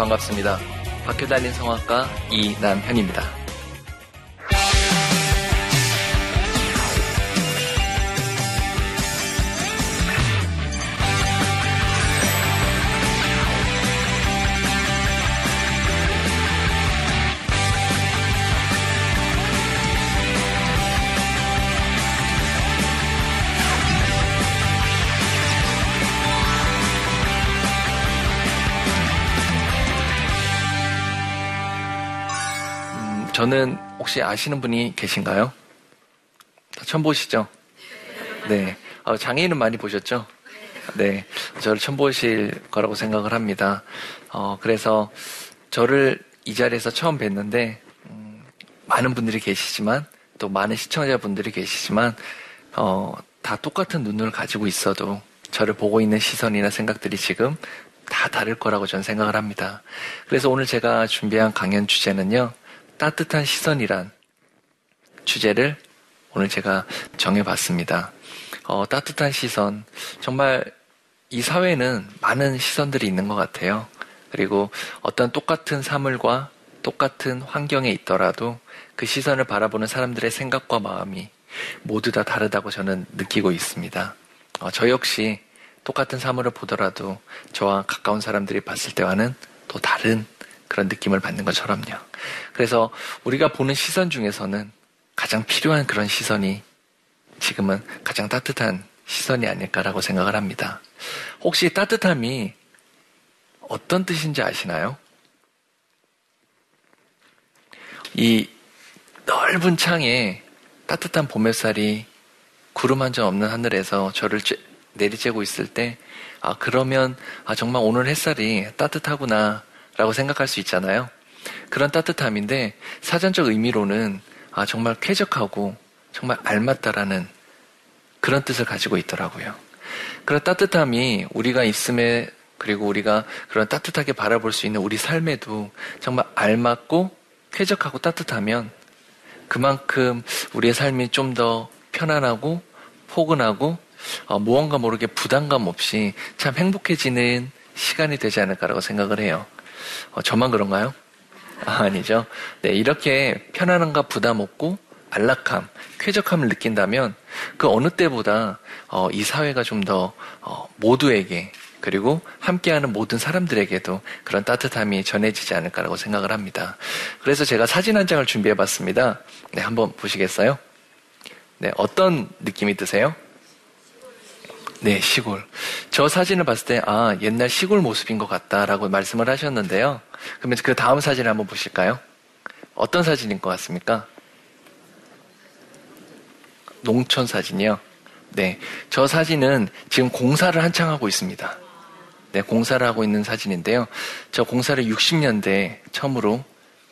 반갑습니다. 박교 달린 성악가 이남현입니다. 저는 혹시 아시는 분이 계신가요? 처음 보시죠? 네. 어, 장애인은 많이 보셨죠? 네. 저를 처음 보실 거라고 생각을 합니다. 어, 그래서 저를 이 자리에서 처음 뵀는데, 음, 많은 분들이 계시지만, 또 많은 시청자분들이 계시지만, 어, 다 똑같은 눈을 가지고 있어도 저를 보고 있는 시선이나 생각들이 지금 다 다를 거라고 저는 생각을 합니다. 그래서 오늘 제가 준비한 강연 주제는요, 따뜻한 시선이란 주제를 오늘 제가 정해봤습니다. 어, 따뜻한 시선. 정말 이 사회는 많은 시선들이 있는 것 같아요. 그리고 어떤 똑같은 사물과 똑같은 환경에 있더라도 그 시선을 바라보는 사람들의 생각과 마음이 모두 다 다르다고 저는 느끼고 있습니다. 어, 저 역시 똑같은 사물을 보더라도 저와 가까운 사람들이 봤을 때와는 또 다른 그런 느낌을 받는 것처럼요. 그래서 우리가 보는 시선 중에서는 가장 필요한 그런 시선이 지금은 가장 따뜻한 시선이 아닐까라고 생각을 합니다. 혹시 따뜻함이 어떤 뜻인지 아시나요? 이 넓은 창에 따뜻한 봄 햇살이 구름 한 점 없는 하늘에서 저를 쬐, 내리쬐고 있을 때, 아, 그러면, 아, 정말 오늘 햇살이 따뜻하구나. 라고 생각할 수 있잖아요. 그런 따뜻함인데 사전적 의미로는 아, 정말 쾌적하고 정말 알맞다라는 그런 뜻을 가지고 있더라고요. 그런 따뜻함이 우리가 있음에 그리고 우리가 그런 따뜻하게 바라볼 수 있는 우리 삶에도 정말 알맞고 쾌적하고 따뜻하면 그만큼 우리의 삶이 좀 더 편안하고 포근하고 어, 무언가 모르게 부담감 없이 참 행복해지는 시간이 되지 않을까라고 생각을 해요. 어, 저만 그런가요? 아, 아니죠. 네, 이렇게 편안함과 부담 없고 안락함, 쾌적함을 느낀다면 그 어느 때보다 어, 이 사회가 좀더 어, 모두에게 그리고 함께하는 모든 사람들에게도 그런 따뜻함이 전해지지 않을까라고 생각을 합니다. 그래서 제가 사진 한 장을 준비해 봤습니다. 네, 한번 보시겠어요? 네, 어떤 느낌이 드세요? 네, 시골. 저 사진을 봤을 때, 아, 옛날 시골 모습인 것 같다라고 말씀을 하셨는데요. 그러면 그 다음 사진 을 한번 보실까요? 어떤 사진인 것 같습니까? 농촌 사진이요. 네. 저 사진은 지금 공사를 한창 하고 있습니다. 네, 공사를 하고 있는 사진인데요. 저 공사를 60년대 처음으로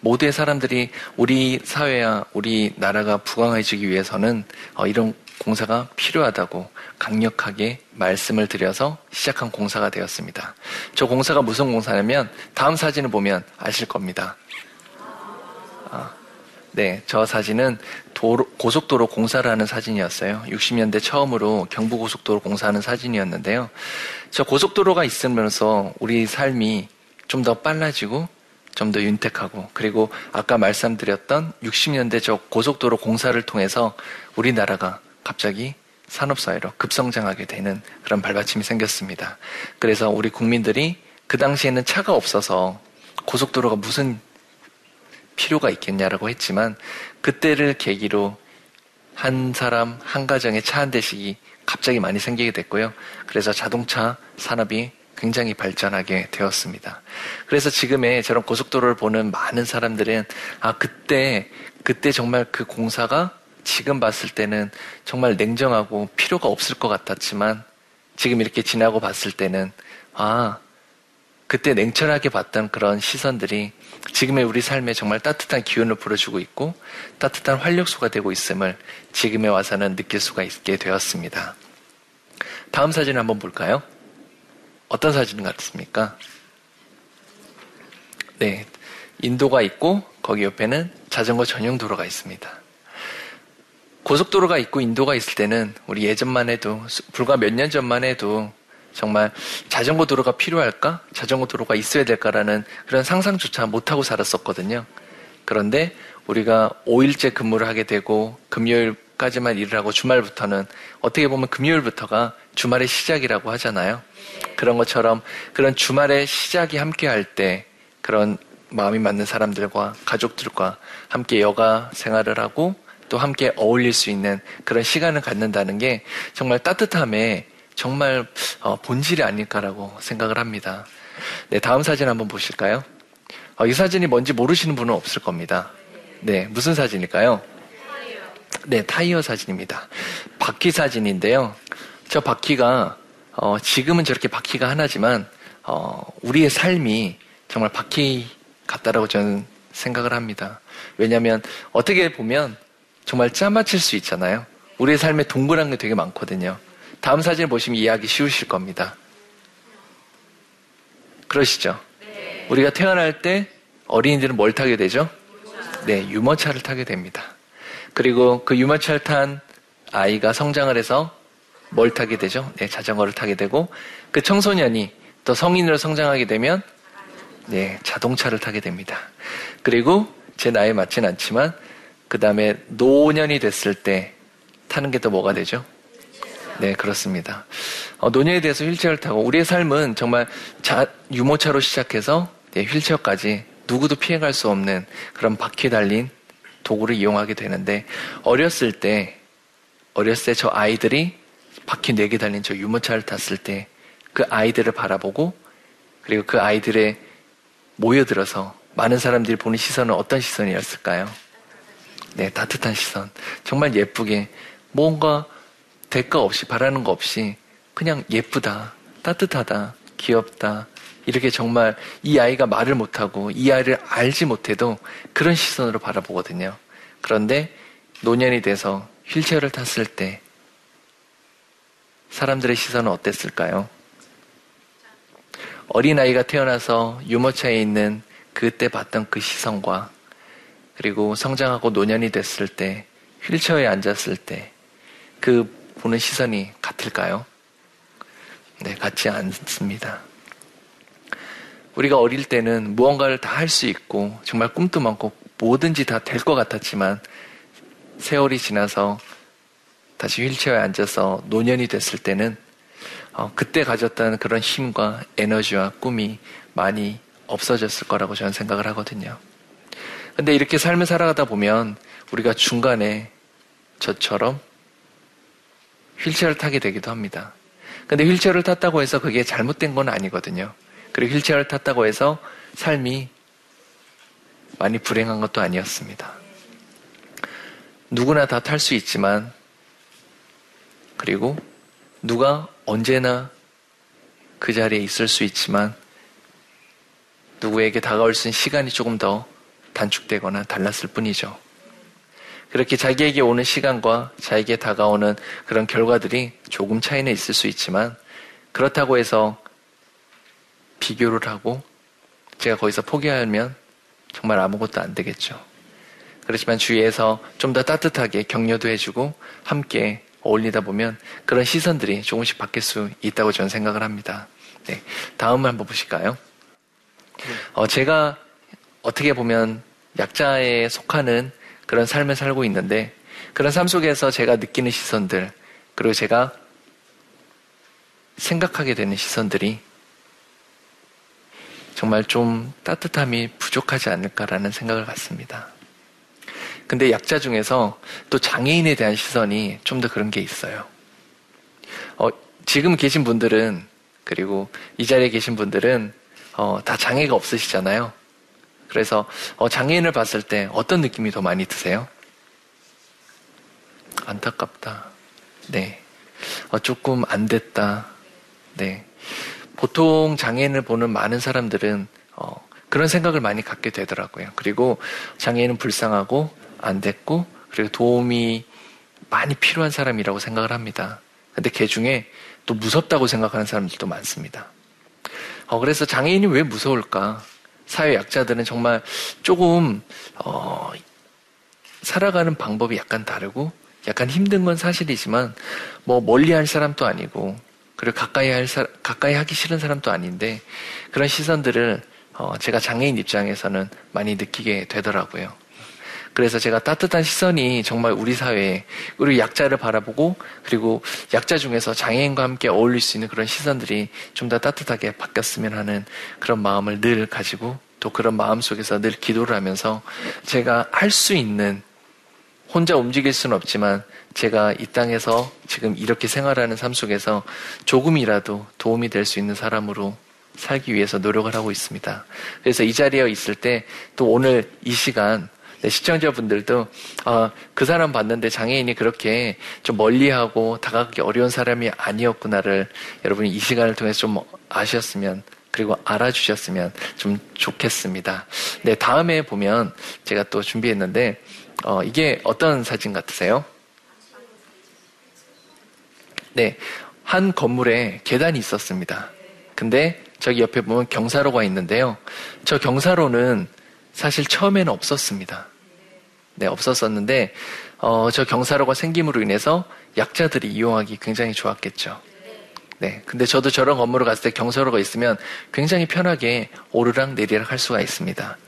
모두의 사람들이 우리 사회와 우리 나라가 부강해지기 위해서는 어, 이런 공사가 필요하다고 강력하게 말씀을 드려서 시작한 공사가 되었습니다. 저 공사가 무슨 공사냐면 다음 사진을 보면 아실 겁니다. 아, 네, 저 사진은 도로, 고속도로 공사를 하는 사진이었어요. 60년대 처음으로 경부고속도로 공사하는 사진이었는데요. 저 고속도로가 있으면서 우리 삶이 좀 더 빨라지고 좀더 윤택하고 그리고 아까 말씀드렸던 60년대 저 고속도로 공사를 통해서 우리나라가 갑자기 산업사회로 급성장하게 되는 그런 발받침이 생겼습니다. 그래서 우리 국민들이 그 당시에는 차가 없어서 고속도로가 무슨 필요가 있겠냐라고 했지만 그때를 계기로 한 사람 한 가정에 차 한 대씩이 갑자기 많이 생기게 됐고요. 그래서 자동차 산업이 굉장히 발전하게 되었습니다. 그래서 지금의 저런 고속도로를 보는 많은 사람들은 아 그때 그때 정말 그 공사가 지금 봤을 때는 정말 냉정하고 필요가 없을 것 같았지만 지금 이렇게 지나고 봤을 때는 아, 그때 냉철하게 봤던 그런 시선들이 지금의 우리 삶에 정말 따뜻한 기운을 불어주고 있고 따뜻한 활력소가 되고 있음을 지금에 와서는 느낄 수가 있게 되었습니다. 다음 사진 한번 볼까요? 어떤 사진 같습니까? 네. 인도가 있고 거기 옆에는 자전거 전용 도로가 있습니다. 고속도로가 있고 인도가 있을 때는 우리 예전만 해도 불과 몇 년 전만 해도 정말 자전거 도로가 필요할까? 자전거 도로가 있어야 될까라는 그런 상상조차 못하고 살았었거든요. 그런데 우리가 5일째 근무를 하게 되고 금요일까지만 일을 하고 주말부터는 어떻게 보면 금요일부터가 주말의 시작이라고 하잖아요. 그런 것처럼 그런 주말의 시작이 함께 할 때 그런 마음이 맞는 사람들과 가족들과 함께 여가 생활을 하고 또 함께 어울릴 수 있는 그런 시간을 갖는다는 게 정말 따뜻함의 정말 어, 본질이 아닐까라고 생각을 합니다. 네, 다음 사진 한번 보실까요? 어, 이 사진이 뭔지 모르시는 분은 없을 겁니다. 네, 무슨 사진일까요? 네, 타이어 사진입니다. 바퀴 사진인데요. 저 바퀴가 어, 지금은 저렇게 바퀴가 하나지만 어, 우리의 삶이 정말 바퀴 같다라고 저는 생각을 합니다. 왜냐하면 어떻게 보면 정말 짜맞힐 수 있잖아요. 우리의 삶에 동그란 게 되게 많거든요. 다음 사진을 보시면 이해하기 쉬우실 겁니다. 그러시죠? 우리가 태어날 때 어린이들은 뭘 타게 되죠? 네, 유모차를 타게 됩니다. 그리고 그 유모차를 탄 아이가 성장을 해서 뭘 타게 되죠? 네, 자전거를 타게 되고 그 청소년이 또 성인으로 성장하게 되면 네, 자동차를 타게 됩니다. 그리고 제 나이에 맞진 않지만 그 다음에 노년이 됐을 때 타는 게 또 뭐가 되죠? 네, 그렇습니다. 어, 노년에 대해서 휠체어를 타고 우리의 삶은 정말 자, 유모차로 시작해서 네, 휠체어까지 누구도 피해갈 수 없는 그런 바퀴 달린 도구를 이용하게 되는데 어렸을 때 어렸을 때 저 아이들이 바퀴 네 개 달린 저 유모차를 탔을 때 그 아이들을 바라보고 그리고 그 아이들의 모여들어서 많은 사람들이 보는 시선은 어떤 시선이었을까요? 네, 따뜻한 시선. 정말 예쁘게 뭔가 대가 없이 바라는 거 없이 그냥 예쁘다, 따뜻하다, 귀엽다. 이렇게 정말 이 아이가 말을 못하고 이 아이를 알지 못해도 그런 시선으로 바라보거든요. 그런데 노년이 돼서 휠체어를 탔을 때 사람들의 시선은 어땠을까요? 어린아이가 태어나서 유모차에 있는 그때 봤던 그 시선과 그리고 성장하고 노년이 됐을 때 휠체어에 앉았을 때 그 보는 시선이 같을까요? 네, 같지 않습니다. 우리가 어릴 때는 무언가를 다 할 수 있고 정말 꿈도 많고 뭐든지 다 될 것 같았지만 세월이 지나서 다시 휠체어에 앉아서 노년이 됐을 때는 어, 그때 가졌던 그런 힘과 에너지와 꿈이 많이 없어졌을 거라고 저는 생각을 하거든요. 근데 이렇게 삶을 살아가다 보면 우리가 중간에 저처럼 휠체어를 타게 되기도 합니다. 근데 휠체어를 탔다고 해서 그게 잘못된 건 아니거든요. 그리고 휠체어를 탔다고 해서 삶이 많이 불행한 것도 아니었습니다. 누구나 다 탈 수 있지만, 그리고 누가 언제나 그 자리에 있을 수 있지만, 누구에게 다가올 수 있는 시간이 조금 더 단축되거나 달랐을 뿐이죠. 그렇게 자기에게 오는 시간과 자기에게 다가오는 그런 결과들이 조금 차이는 있을 수 있지만 그렇다고 해서 비교를 하고 제가 거기서 포기하면 정말 아무것도 안 되겠죠. 그렇지만 주위에서 좀 더 따뜻하게 격려도 해주고 함께 어울리다 보면 그런 시선들이 조금씩 바뀔 수 있다고 저는 생각을 합니다. 네. 다음 한번 보실까요? 어, 제가 어떻게 보면 약자에 속하는 그런 삶을 살고 있는데 그런 삶 속에서 제가 느끼는 시선들 그리고 제가 생각하게 되는 시선들이 정말 좀 따뜻함이 부족하지 않을까라는 생각을 갖습니다. 근데 약자 중에서 또 장애인에 대한 시선이 좀 더 그런 게 있어요. 어, 지금 계신 분들은 그리고 이 자리에 계신 분들은 어, 다 장애가 없으시잖아요. 그래서 어, 장애인을 봤을 때 어떤 느낌이 더 많이 드세요? 안타깝다. 네. 어, 조금 안 됐다. 네. 보통 장애인을 보는 많은 사람들은 어, 그런 생각을 많이 갖게 되더라고요. 그리고 장애인은 불쌍하고 안 됐고 그리고 도움이 많이 필요한 사람이라고 생각을 합니다. 근데 그 중에 또 무섭다고 생각하는 사람들도 많습니다. 어, 그래서 장애인이 왜 무서울까? 사회 약자들은 정말 조금 어, 살아가는 방법이 약간 다르고 약간 힘든 건 사실이지만 뭐 멀리 할 사람도 아니고 그리고 가까이 할 사, 가까이 하기 싫은 사람도 아닌데 그런 시선들을 어, 제가 장애인 입장에서는 많이 느끼게 되더라고요. 그래서 제가 따뜻한 시선이 정말 우리 사회에 우리 약자를 바라보고 그리고 약자 중에서 장애인과 함께 어울릴 수 있는 그런 시선들이 좀 더 따뜻하게 바뀌었으면 하는 그런 마음을 늘 가지고 또 그런 마음 속에서 늘 기도를 하면서 제가 할 수 있는 혼자 움직일 수는 없지만 제가 이 땅에서 지금 이렇게 생활하는 삶 속에서 조금이라도 도움이 될 수 있는 사람으로 살기 위해서 노력을 하고 있습니다. 그래서 이 자리에 있을 때 또 오늘 이 시간 네, 시청자분들도 아, 그 사람 봤는데 장애인이 그렇게 좀 멀리하고 다가가기 어려운 사람이 아니었구나를 여러분이 이 시간을 통해서 좀 아셨으면 그리고 알아주셨으면 좀 좋겠습니다. 네, 다음에 보면 제가 또 준비했는데 어, 이게 어떤 사진 같으세요? 네, 한 건물에 계단이 있었습니다. 근데 저기 옆에 보면 경사로가 있는데요. 저 경사로는 사실 처음에는 없었습니다. 네, 없었었는데, 어, 저 경사로가 생김으로 인해서 약자들이 이용하기 굉장히 좋았겠죠. 네. 근데 저도 저런 건물을 갔을 때 경사로가 있으면 굉장히 편하게 오르락 내리락 할 수가 있습니다.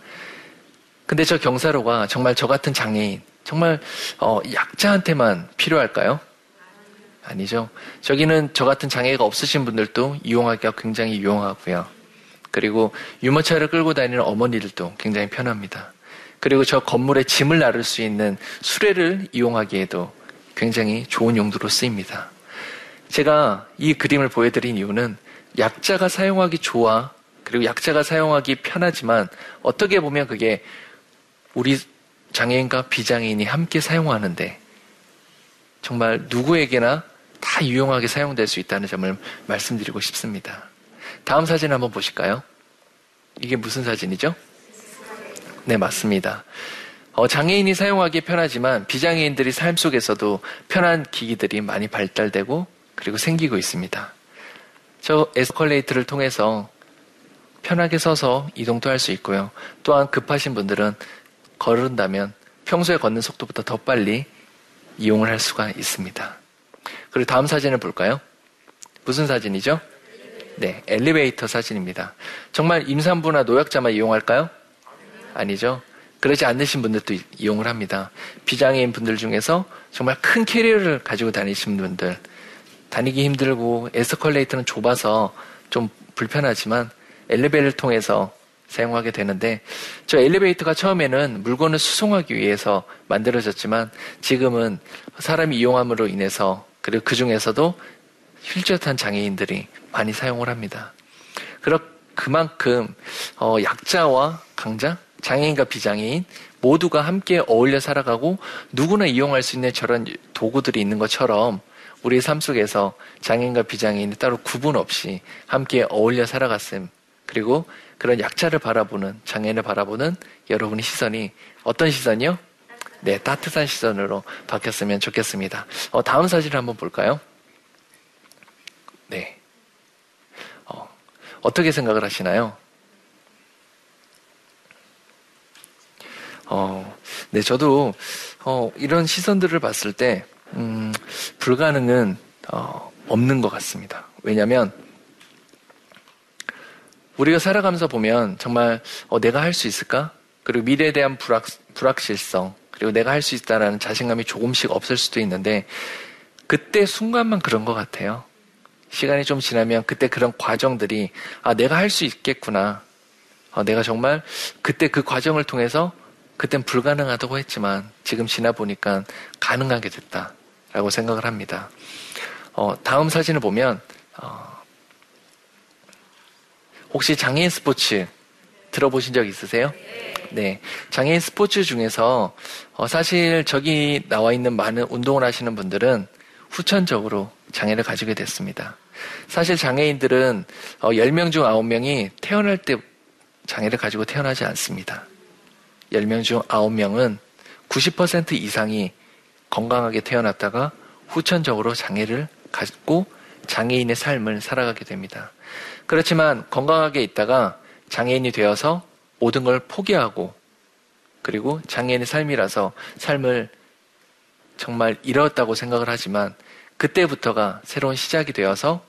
근데 저 경사로가 정말 저 같은 장애인, 정말, 어, 약자한테만 필요할까요? 아니죠. 저기는 저 같은 장애가 없으신 분들도 이용하기가 굉장히 유용하고요. 그리고 유모차를 끌고 다니는 어머니들도 굉장히 편합니다. 그리고 저 건물에 짐을 나를 수 있는 수레를 이용하기에도 굉장히 좋은 용도로 쓰입니다. 제가 이 그림을 보여드린 이유는 약자가 사용하기 좋아, 그리고 약자가 사용하기 편하지만 어떻게 보면 그게 우리 장애인과 비장애인이 함께 사용하는데 정말 누구에게나 다 유용하게 사용될 수 있다는 점을 말씀드리고 싶습니다. 다음 사진 한번 보실까요? 이게 무슨 사진이죠? 네, 맞습니다. 어, 장애인이 사용하기 편하지만 비장애인들이 삶 속에서도 편한 기기들이 많이 발달되고 그리고 생기고 있습니다. 저 에스컬레이터를 통해서 편하게 서서 이동도 할 수 있고요. 또한 급하신 분들은 걸은다면 평소에 걷는 속도보다 더 빨리 이용을 할 수가 있습니다. 그리고 다음 사진을 볼까요? 무슨 사진이죠? 네, 엘리베이터 사진입니다. 정말 임산부나 노약자만 이용할까요? 아니죠. 그러지 않으신 분들도 이용을 합니다. 비장애인 분들 중에서 정말 큰 캐리어를 가지고 다니시는 분들, 다니기 힘들고 에스컬레이터는 좁아서 좀 불편하지만 엘리베이터를 통해서 사용하게 되는데 저 엘리베이터가 처음에는 물건을 수송하기 위해서 만들어졌지만 지금은 사람이 이용함으로 인해서 그리고 그 중에서도 휠체어탄 장애인들이 많이 사용을 합니다. 그렇 그만큼 어, 약자와 강자, 장애인과 비장애인 모두가 함께 어울려 살아가고 누구나 이용할 수 있는 저런 도구들이 있는 것처럼 우리의 삶 속에서 장애인과 비장애인이 따로 구분 없이 함께 어울려 살아갔음. 그리고 그런 약자를 바라보는 장애인을 바라보는 여러분의 시선이 어떤 시선이요? 네, 따뜻한 시선으로 바뀌었으면 좋겠습니다. 어, 다음 사진을 한번 볼까요? 네. 어, 어떻게 생각을 하시나요? 어, 네, 저도, 어, 이런 시선들을 봤을 때, 음, 불가능은, 어, 없는 것 같습니다. 왜냐면, 우리가 살아가면서 보면 정말, 어, 내가 할 수 있을까? 그리고 미래에 대한 불확, 불확실성, 그리고 내가 할 수 있다라는 자신감이 조금씩 없을 수도 있는데, 그때 순간만 그런 것 같아요. 시간이 좀 지나면 그때 그런 과정들이, 아, 내가 할 수 있겠구나. 아, 내가 정말 그때 그 과정을 통해서 그땐 불가능하다고 했지만 지금 지나 보니까 가능하게 됐다라고 생각을 합니다. 어, 다음 사진을 보면 어, 혹시 장애인 스포츠 들어보신 적 있으세요? 네. 장애인 스포츠 중에서 어, 사실 저기 나와 있는 많은 운동을 하시는 분들은 후천적으로 장애를 가지게 됐습니다. 사실 장애인들은 어, 10명 중 9명이 태어날 때 장애를 가지고 태어나지 않습니다. 10명 중 9명은 90% 이상이 건강하게 태어났다가 후천적으로 장애를 갖고 장애인의 삶을 살아가게 됩니다. 그렇지만 건강하게 있다가 장애인이 되어서 모든 걸 포기하고 그리고 장애인의 삶이라서 삶을 정말 잃었다고 생각을 하지만 그때부터가 새로운 시작이 되어서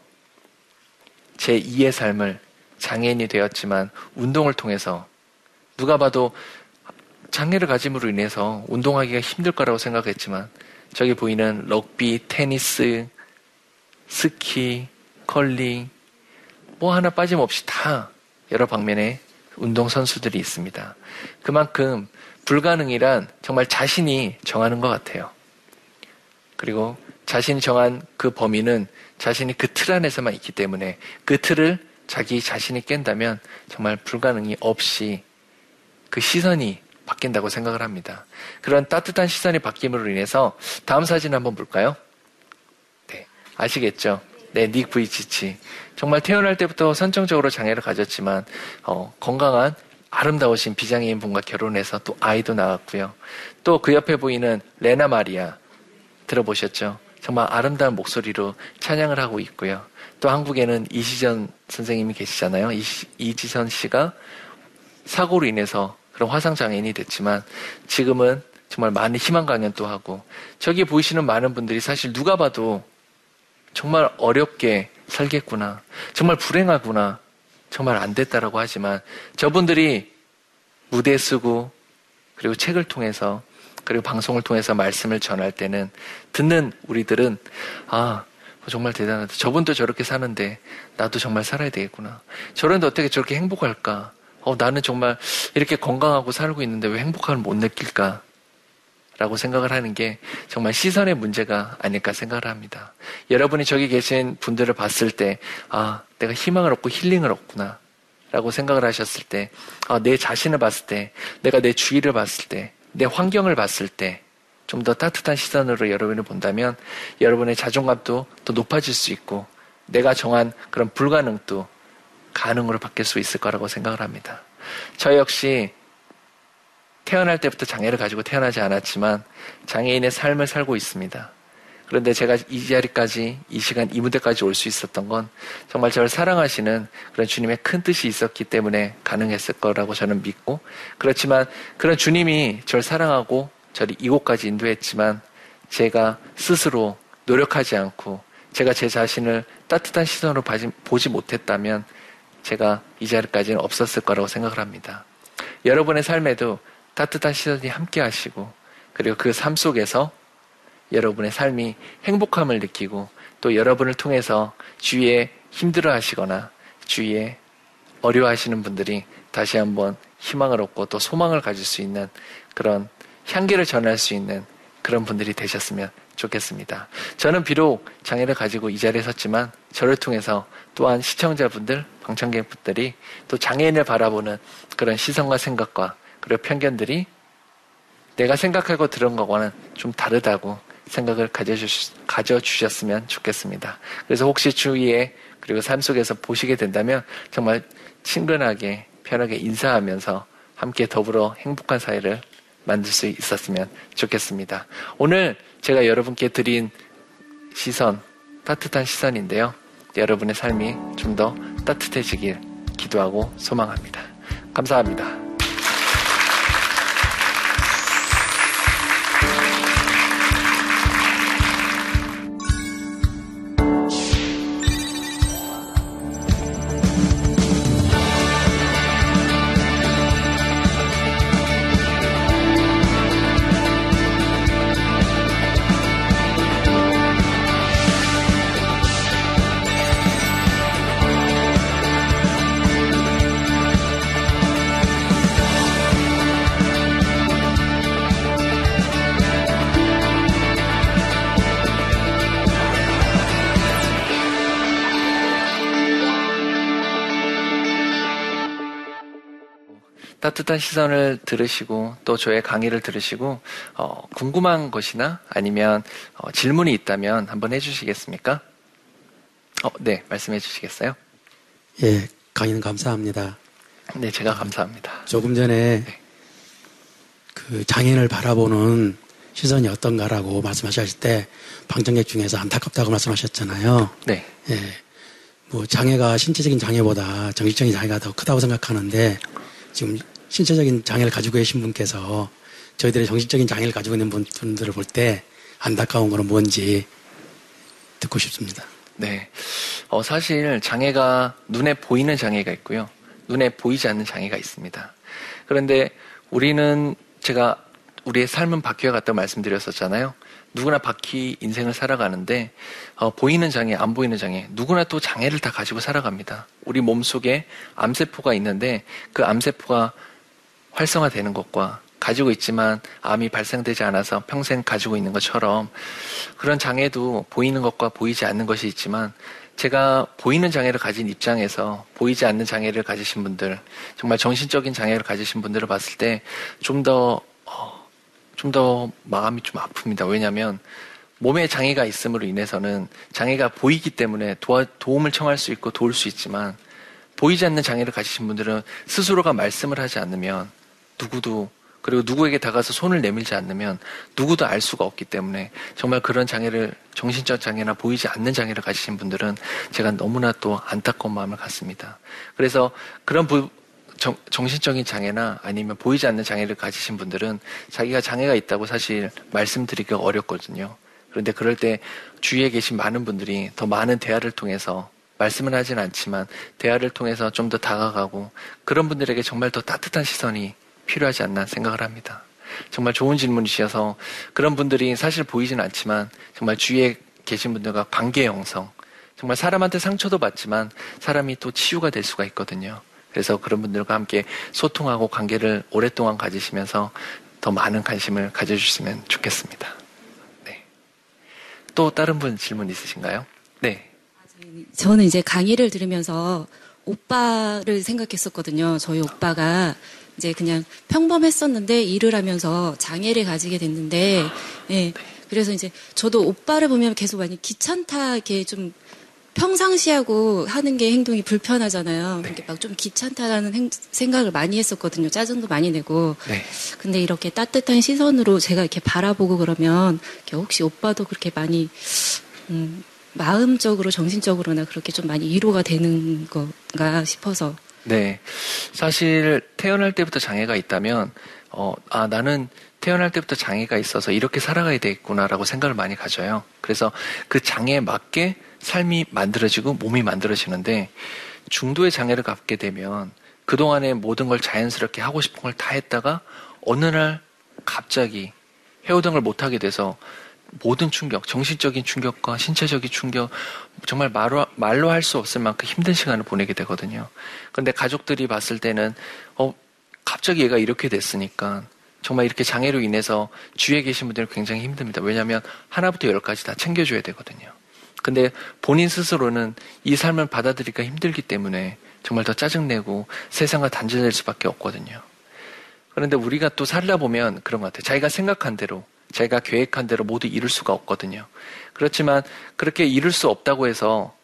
제 2의 삶을 장애인이 되었지만 운동을 통해서 누가 봐도 장애를 가짐으로 인해서 운동하기가 힘들 거라고 생각했지만 저기 보이는 럭비, 테니스, 스키, 컬링 뭐 하나 빠짐없이 다 여러 방면의 운동 선수들이 있습니다. 그만큼 불가능이란 정말 자신이 정하는 것 같아요. 그리고 자신이 정한 그 범위는 자신이 그 틀 안에서만 있기 때문에 그 틀을 자기 자신이 깬다면 정말 불가능이 없이 그 시선이 바뀐다고 생각을 합니다. 그런 따뜻한 시선이 바뀜으로 인해서 다음 사진 한번 볼까요? 네. 아시겠죠? 네, 닉 브이치치. 정말 태어날 때부터 선정적으로 장애를 가졌지만, 어, 건강한 아름다우신 비장애인 분과 결혼해서 또 아이도 낳았고요. 또 그 옆에 보이는 레나 마리아. 들어보셨죠? 정말 아름다운 목소리로 찬양을 하고 있고요. 또 한국에는 이시전 선생님이 계시잖아요. 이지선 씨가 사고로 인해서 그런 화상장애인이 됐지만 지금은 정말 많은 희망 강연도 하고 저기 보이시는 많은 분들이 사실 누가 봐도 정말 어렵게 살겠구나. 정말 불행하구나. 정말 안 됐다라고 하지만 저분들이 무대 쓰고 그리고 책을 통해서 그리고 방송을 통해서 말씀을 전할 때는 듣는 우리들은 아 정말 대단하다. 저분도 저렇게 사는데 나도 정말 살아야 되겠구나. 저런데 어떻게 저렇게 행복할까? 어, 나는 정말 이렇게 건강하고 살고 있는데 왜 행복함을 못 느낄까? 라고 생각을 하는 게 정말 시선의 문제가 아닐까 생각을 합니다. 여러분이 저기 계신 분들을 봤을 때, 아, 내가 희망을 얻고 힐링을 얻구나. 라고 생각을 하셨을 때, 아, 내 자신을 봤을 때, 내가 내 주위를 봤을 때, 내 환경을 봤을 때, 좀 더 따뜻한 시선으로 여러분을 본다면, 여러분의 자존감도 더 높아질 수 있고, 내가 정한 그런 불가능도 가능으로 바뀔 수 있을 거라고 생각을 합니다. 저 역시 태어날 때부터 장애를 가지고 태어나지 않았지만 장애인의 삶을 살고 있습니다. 그런데 제가 이 자리까지, 이 시간, 이 무대까지 올 수 있었던 건 정말 저를 사랑하시는 그런 주님의 큰 뜻이 있었기 때문에 가능했을 거라고 저는 믿고 그렇지만 그런 주님이 저를 사랑하고 저를 이곳까지 인도했지만 제가 스스로 노력하지 않고 제가 제 자신을 따뜻한 시선으로 보지 못했다면 제가 이 자리까지는 없었을 거라고 생각을 합니다. 여러분의 삶에도 따뜻한 시선이 함께 하시고 그리고 그 삶 속에서 여러분의 삶이 행복함을 느끼고 또 여러분을 통해서 주위에 힘들어 하시거나 주위에 어려워하시는 분들이 다시 한번 희망을 얻고 또 소망을 가질 수 있는 그런 향기를 전할 수 있는 그런 분들이 되셨으면 좋겠습니다. 저는 비록 장애를 가지고 이 자리에 섰지만 저를 통해서 또한 시청자분들, 방청객분들이 또 장애인을 바라보는 그런 시선과 생각과 그리고 편견들이 내가 생각하고 들은 것과는 좀 다르다고 생각을 가져주셨, 가져주셨 으면 좋겠습니다. 그래서 혹시 주위에 그리고 삶 속에서 보시게 된다면 정말 친근하게 편하게 인사하면서 함께 더불어 행복한 사회를 만들 수 있었으면 좋겠습니다. 오늘 제가 여러분께 드린 시선, 따뜻한 시선인데요. 여러분의 삶이 좀 더 따뜻해지길 기도하고 소망합니다. 감사합니다. 따뜻한 시선을 들으시고 또 저의 강의를 들으시고 어, 궁금한 것이나 아니면 어, 질문이 있다면 한번 해주시겠습니까? 어, 네, 말씀해 주시겠어요? 예, 강의는 감사합니다. 네, 제가 감사합니다. 조금 전에 네. 그 장애인을 바라보는 시선이 어떤가라고 말씀하셨을 때 방청객 중에서 안타깝다고 말씀하셨잖아요. 네. 예. 뭐 장애가 신체적인 장애보다 정신적인 장애가 더 크다고 생각하는데 지금 신체적인 장애를 가지고 계신 분께서 저희들의 정신적인 장애를 가지고 있는 분들을 볼 때 안타까운 거는 뭔지 듣고 싶습니다. 네. 어, 사실 장애가 눈에 보이는 장애가 있고요. 눈에 보이지 않는 장애가 있습니다. 그런데 우리는 제가 우리의 삶은 바퀴와 같다고 말씀드렸었잖아요. 누구나 바퀴 인생을 살아가는데 어, 보이는 장애, 안 보이는 장애, 누구나 또 장애를 다 가지고 살아갑니다. 우리 몸 속에 암세포가 있는데 그 암세포가 활성화되는 것과 가지고 있지만 암이 발생되지 않아서 평생 가지고 있는 것처럼 그런 장애도 보이는 것과 보이지 않는 것이 있지만 제가 보이는 장애를 가진 입장에서 보이지 않는 장애를 가지신 분들, 정말 정신적인 장애를 가지신 분들을 봤을 때 좀 더, 어, 좀더 마음이 좀 아픕니다. 왜냐하면 몸에 장애가 있음으로 인해서는 장애가 보이기 때문에 도와, 도움을 청할 수 있고 도울 수 있지만 보이지 않는 장애를 가지신 분들은 스스로가 말씀을 하지 않으면 누구도 그리고 누구에게 다가서 손을 내밀지 않으면 누구도 알 수가 없기 때문에 정말 그런 장애를 정신적 장애나 보이지 않는 장애를 가지신 분들은 제가 너무나 또 안타까운 마음을 갖습니다. 그래서 그런 부, 정, 정신적인 장애나 아니면 보이지 않는 장애를 가지신 분들은 자기가 장애가 있다고 사실 말씀드리기가 어렵거든요. 그런데 그럴 때 주위에 계신 많은 분들이 더 많은 대화를 통해서 말씀은 하진 않지만 대화를 통해서 좀 더 다가가고 그런 분들에게 정말 더 따뜻한 시선이 필요하지 않나 생각을 합니다. 정말 좋은 질문이셔서 그런 분들이 사실 보이진 않지만 정말 주위에 계신 분들과 관계 형성, 정말 사람한테 상처도 받지만 사람이 또 치유가 될 수가 있거든요. 그래서 그런 분들과 함께 소통하고 관계를 오랫동안 가지시면서 더 많은 관심을 가져주시면 좋겠습니다. 네. 또 다른 분 질문 있으신가요? 네. 저는 이제 강의를 들으면서 오빠를 생각했었거든요. 저희 오빠가 이제 그냥 평범했었는데 일을 하면서 장애를 가지게 됐는데, 예. 그래서 이제 저도 오빠를 보면 계속 많이 귀찮다, 이렇게 좀 평상시하고 하는 게 행동이 불편하잖아요. 네. 막좀 귀찮다라는 행, 생각을 많이 했었거든요. 짜증도 많이 내고. 네. 근데 이렇게 따뜻한 시선으로 제가 이렇게 바라보고 그러면 혹시 오빠도 그렇게 많이 음, 마음적으로 정신적으로나 그렇게 좀 많이 위로가 되는 건가 싶어서 네. 사실 태어날 때부터 장애가 있다면, 어, 아, 나는 태어날 때부터 장애가 있어서 이렇게 살아가야 되겠구나라고 생각을 많이 가져요. 그래서 그 장애에 맞게 삶이 만들어지고 몸이 만들어지는데 중도의 장애를 갖게 되면 그동안에 모든 걸 자연스럽게 하고 싶은 걸 다 했다가 어느 날 갑자기 해오던 걸 못하게 돼서 모든 충격, 정신적인 충격과 신체적인 충격, 정말 말로, 말로 할 수 없을 만큼 힘든 시간을 보내게 되거든요. 근데 가족들이 봤을 때는, 어, 갑자기 얘가 이렇게 됐으니까, 정말 이렇게 장애로 인해서 주위에 계신 분들은 굉장히 힘듭니다. 왜냐하면 하나부터 열까지 다 챙겨줘야 되거든요. 근데 본인 스스로는 이 삶을 받아들이기가 힘들기 때문에 정말 더 짜증내고 세상과 단절될 수밖에 없거든요. 그런데 우리가 또 살다 보면 그런 것 같아요. 자기가 생각한 대로 제가 계획한 대로 모두 이룰 수가 없거든요. 그렇지만 그렇게 이룰 수 없다고 해서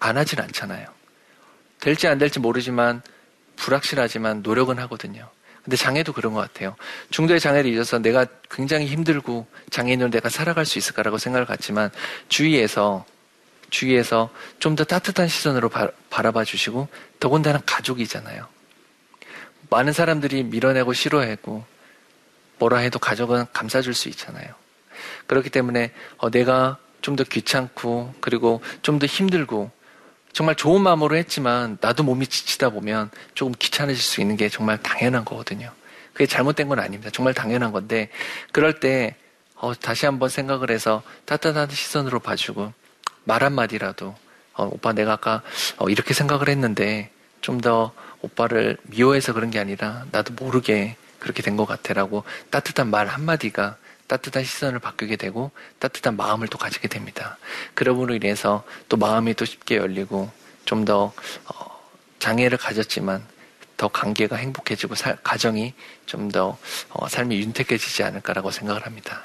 안 하진 않잖아요. 될지 안 될지 모르지만 불확실하지만 노력은 하거든요. 근데 장애도 그런 것 같아요. 중도의 장애를 잊어서 내가 굉장히 힘들고 장애인으로 내가 살아갈 수 있을까라고 생각을 갖지만 주위에서 주위에서 좀 더 따뜻한 시선으로 바, 바라봐 주시고 더군다나 가족이잖아요. 많은 사람들이 밀어내고 싫어하고 뭐라 해도 가족은 감싸줄 수 있잖아요. 그렇기 때문에 어, 내가 좀 더 귀찮고 그리고 좀 더 힘들고 정말 좋은 마음으로 했지만 나도 몸이 지치다 보면 조금 귀찮아질 수 있는 게 정말 당연한 거거든요. 그게 잘못된 건 아닙니다. 정말 당연한 건데 그럴 때 어, 다시 한번 생각을 해서 따뜻한 시선으로 봐주고 말 한마디라도 어, 오빠 내가 아까 어, 이렇게 생각을 했는데 좀 더 오빠를 미워해서 그런 게 아니라 나도 모르게 그렇게 된 것 같아라고 따뜻한 말 한마디가 따뜻한 시선을 바꾸게 되고 따뜻한 마음을 또 가지게 됩니다. 그러므로 인해서 또 마음이 또 쉽게 열리고 좀더 어, 장애를 가졌지만 더 관계가 행복해지고 살, 가정이 좀더 어, 삶이 윤택해지지 않을까라고 생각을 합니다.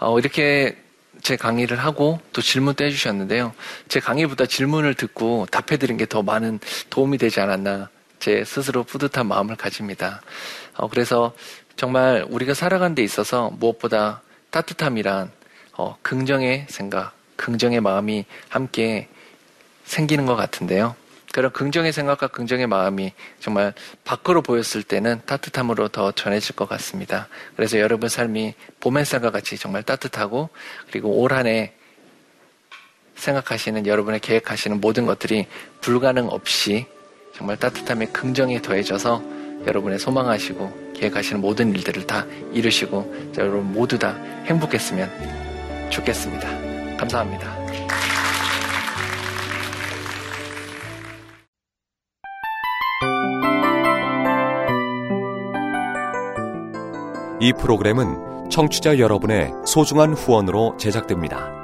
어, 이렇게 제 강의를 하고 또 질문도 해주셨는데요. 제 강의보다 질문을 듣고 답해드린 게 더 많은 도움이 되지 않았나 제 스스로 뿌듯한 마음을 가집니다. 어, 그래서 정말 우리가 살아가는 데 있어서 무엇보다 따뜻함이란 어, 긍정의 생각, 긍정의 마음이 함께 생기는 것 같은데요. 그런 긍정의 생각과 긍정의 마음이 정말 밖으로 보였을 때는 따뜻함으로 더 전해질 것 같습니다. 그래서 여러분 삶이 봄 햇살과 같이 정말 따뜻하고 그리고 올 한 해 생각하시는 여러분의 계획하시는 모든 것들이 불가능 없이 정말 따뜻함의 긍정이 더해져서 여러분의 소망하시고 계획하시는 모든 일들을 다 이루시고 여러분 모두 다 행복했으면 좋겠습니다. 감사합니다. 이 프로그램은 청취자 여러분의 소중한 후원으로 제작됩니다.